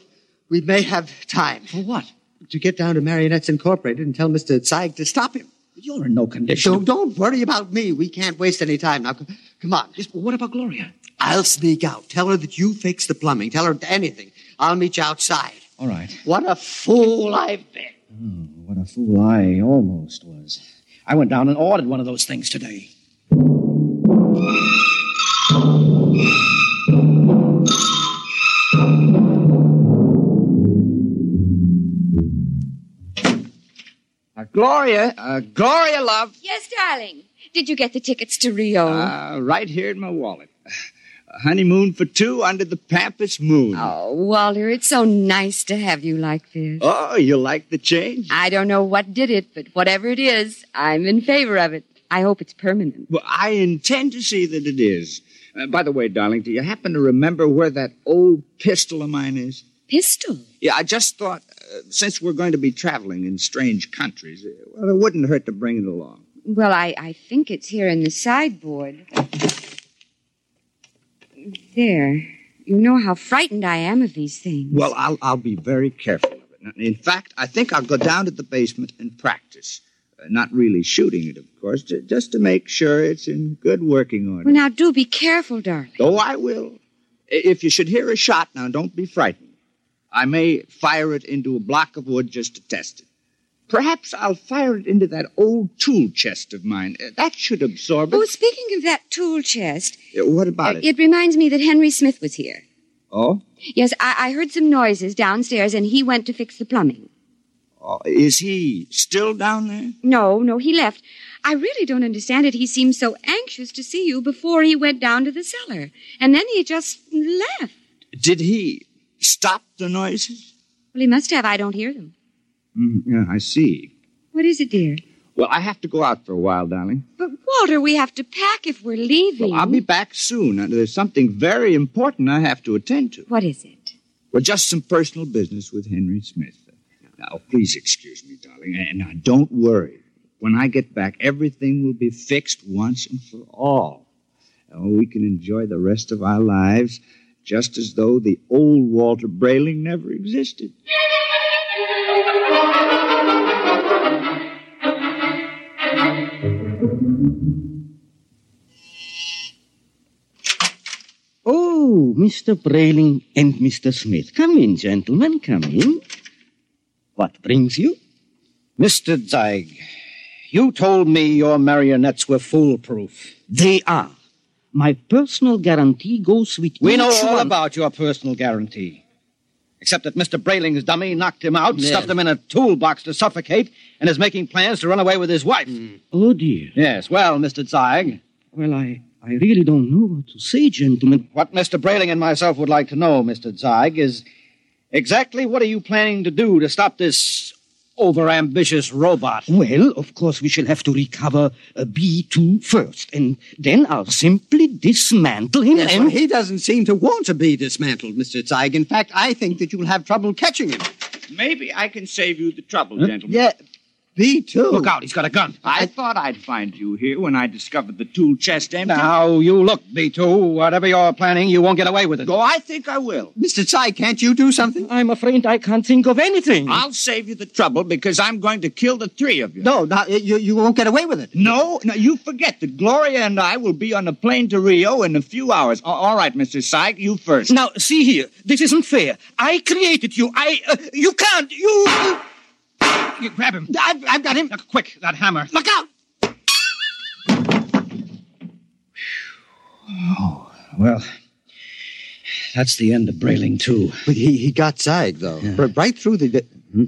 We may have time. For what? To get down to Marionettes Incorporated and tell Mr. Zeig to stop him. You're in no condition. Don't, don't worry about me. We can't waste any time. Now, c- come on. Yes, but what about Gloria? I'll sneak out. Tell her that you fixed the plumbing. Tell her anything. I'll meet you outside. All right. What a fool I've been. Oh, what a fool I almost was. I went down and ordered one of those things today. Gloria, uh, Gloria, love. Yes, darling. Did you get the tickets to Rio? Uh, right here in my wallet. A honeymoon for two under the Pampas moon. oh, Walter, it's so nice to have you like this. Oh, you like the change? I don't know what did it, but whatever it is, I'm in favor of it. I hope it's permanent. Well, I intend to see that it is. Uh, by the way, darling, do you happen to remember where that old pistol of mine is? Pistol? Yeah, I just thought, since we're going to be traveling in strange countries, well, it wouldn't hurt to bring it along. Well, I, I think it's here in the sideboard. There. You know how frightened I am of these things. Well, I'll, I'll be very careful of it. In fact, I think I'll go down to the basement and practice. Uh, not really shooting it, of course, ju- just to make sure it's in good working order. Well, now do be careful, darling. Oh, I will. I- If you should hear a shot, now don't be frightened. I may fire it into a block of wood just to test it. Perhaps I'll fire it into that old tool chest of mine. Uh, That should absorb it. Oh, speaking of that tool chest, Uh, what about it? it reminds me that Henry Smith was here. Oh? Yes, I, I heard some noises downstairs, and he went to fix the plumbing. oh, is he still down there? No, no, he left. I really don't understand it. He seemed so anxious to see you before he went down to the cellar. And then he just left. Did he stop the noises? Well, he must have. I don't hear them. Mm, yeah, I see. What is it, dear? Well, I have to go out for a while, darling. But, Walter, we have to pack if we're leaving. Well, I'll be back soon. There's something very important I have to attend to. What is it? Well, just some personal business with Henry Smith. Now, please excuse me, darling. And now, don't worry. When I get back, everything will be fixed once and for all. Oh, we can enjoy the rest of our lives just as though the old Walter Braling never existed. Oh, Mr. Braling and Mr. Smith. Come in, gentlemen, come in. What brings you? Mr. Zeig, you told me your marionettes were foolproof. They are. My personal guarantee goes with you. We each know all one. about your personal guarantee. Except that Mr. Braling's dummy knocked him out, Yes. stuffed him in a toolbox to suffocate, and is making plans to run away with his wife. Hmm. Oh, dear. Yes, well, Mr. Zeig. Well, I, I really don't know what to say, gentlemen. What Mr. Braling and myself would like to know, Mr. Zeig, is exactly what are you planning to do to stop this overambitious robot? Well, of course, we shall have to recover uh, B2 first, and then I'll simply dismantle him Yes, and... well, he doesn't seem to want to be dismantled, Mr. Zeig. In fact, I think that you'll have trouble catching him. Maybe I can save you the trouble, Huh? gentlemen. Yeah, B2. Look out, he's got a gun. I thought I'd find you here when I discovered the tool chest empty. Now, you look, B2. Whatever you're planning, you won't get away with it. Oh, I think I will. Mr. Zeig, can't you do something? I'm afraid I can't think of anything. I'll save you the trouble because I'm going to kill the three of you. No, not, you, you won't get away with it. No, no, you forget that Gloria and I will be on a plane to Rio in a few hours. All right, Mr. Zeig, you first. Now, see here. This isn't fair. I created you. I... Uh, you can't. You... you- You grab him. I've, I've got him. Look, quick, that hammer. Look out! Oh, well, that's the end of Braling, too. But he, he got Zeig, though. R- Right through the... the- hmm?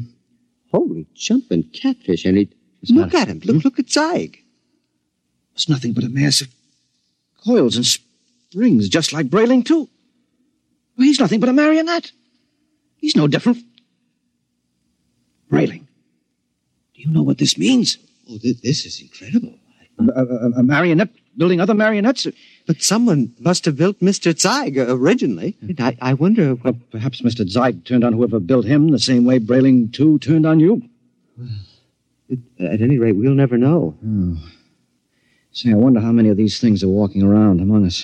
Holy jumping catfish, and he... Look at him. Look, hmm? look at Zeig. It's nothing but a mass of coils and springs, just like Braling, too. Well, he's nothing but a marionette. He's no different. Braling, do you know what this means? Oh, th- this is incredible. A, a- a marionette building other marionettes? But someone must have built Mr. Zeig uh, originally. I, I wonder what... Well, perhaps Mr. Zeig turned on whoever built him the same way Braling, too, turned on you. At any rate, we'll never know. Oh. Say, I wonder how many of these things are walking around among us.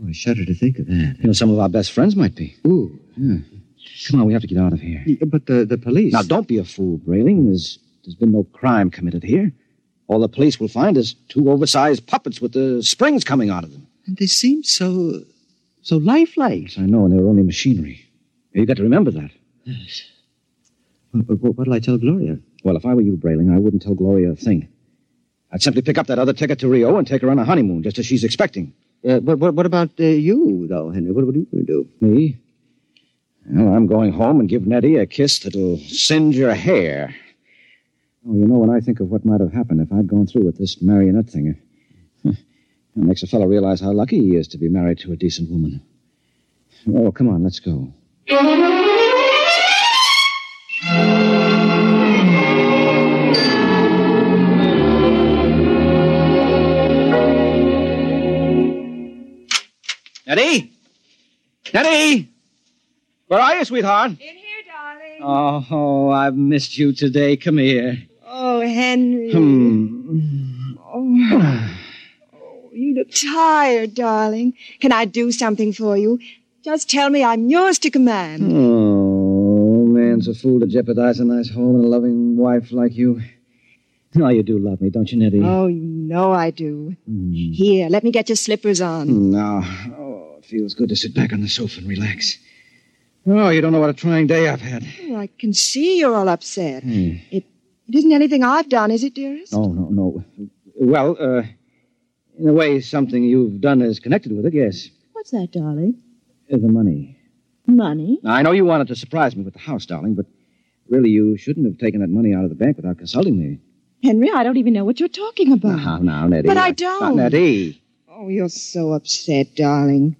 Oh, I shudder to think of that. You know, some of our best friends might be. Ooh. Yeah. Come on, we have to get out of here. Yeah, But the, the police... Now, don't be a fool, Braling. There's, there's been no crime committed here. All the police will find is two oversized puppets with the springs coming out of them. And they seem so... so lifelike. Yes, I know, and they're only machinery. You've got to remember that. Yes. What, what'll I tell Gloria? Well, if I were you, Braling, I wouldn't tell Gloria a thing. I'd simply pick up that other ticket to Rio and take her on a honeymoon, just as she's expecting. Uh, but what, what about uh, you, though, Henry? What, what are you going to do? Me? Well, I'm going home and give Nettie a kiss that'll singe her hair. Oh, you know, when I think of what might have happened if I'd gone through with this marionette thing, it makes a fellow realize how lucky he is to be married to a decent woman. Oh, come on, let's go. Nettie? Nettie? Where are you, sweetheart? In here, darling. Oh, oh, I've missed you today. Come here. Oh, Henry. Hmm. Oh, you look tired, darling. Can I do something for you? Just tell me I'm yours to command. Oh, man's a fool to jeopardize a nice home and a loving wife like you. Oh, you do love me, don't you, Nettie? Oh, you know I do. Here, let me get your slippers on. No. Oh, it feels good to sit back on the sofa and relax. Oh, you don't know what a trying day I've had. Oh, I can see you're all upset. Hmm. It It isn't anything I've done, is it, dearest? No, no, no. Well, uh, in a way, something you've done is connected with it, yes. What's that, darling? Uh, the money. Money? Now, I know you wanted to surprise me with the house, darling, but really, you shouldn't have taken that money out of the bank without consulting me. Henry, I don't even know what you're talking about. Now, now, Nettie. But I Now, don't. Nettie. Oh, you're so upset, darling.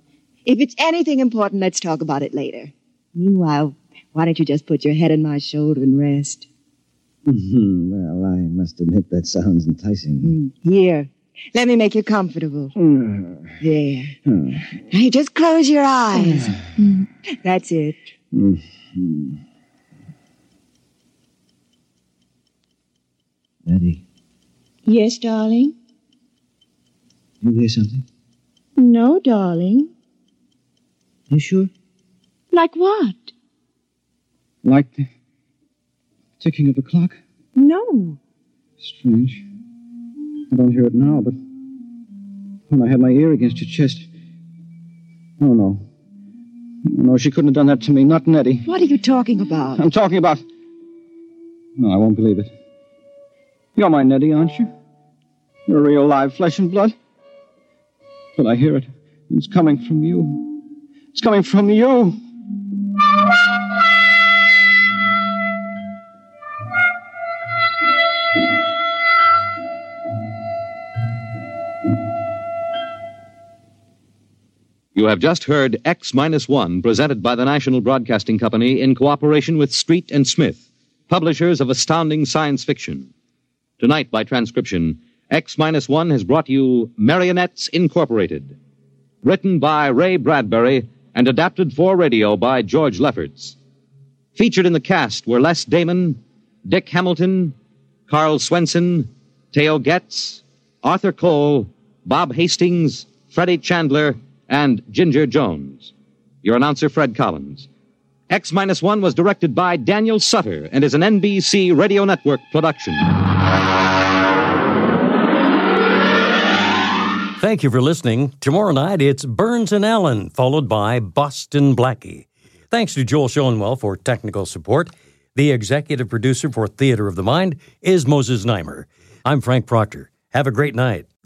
If it's anything important, let's talk about it later. Meanwhile, why don't you just put your head on my shoulder and rest? Mhm, Well, I must admit that sounds enticing. Here, let me make you comfortable. Hmm. There. Hmm. Now you just close your eyes. Mm. That's it. Mhm. Nettie, Yes, darling? you hear something? No, darling. You sure? Like what? Like the ticking of a clock? No. Strange. I don't hear it now, but when I had my ear against your chest. Oh, no. No, she couldn't have done that to me. Not Nettie. What are you talking about? I'm talking about. No, I won't believe it. You're my Nettie, aren't you? You're real live flesh and blood. But I hear it. It's coming from you. It's coming from you. Have just heard X Minus One, presented by the National Broadcasting Company in cooperation with Street and Smith, publishers of astounding science fiction. Tonight, by transcription, X Minus One has brought you Marionettes Incorporated, written by Ray Bradbury and adapted for radio by George Lefferts. Featured in the cast were Les Damon, Dick Hamilton, Karl Swenson, Theo Goetz, Arthur Cole, Bob Hastings, Freddie Chandler, and Ginger Jones. Your announcer, Fred Collins. X Minus One was directed by Daniel Sutter and is an NBC Radio Network production. Thank you for listening. Tomorrow night it's Burns and Allen, followed by Boston Blackie. Thanks to Joel Schoenwell for technical support. The executive producer for Theater of the Mind is Moses Znaimer. I'm Frank Proctor. Have a great night.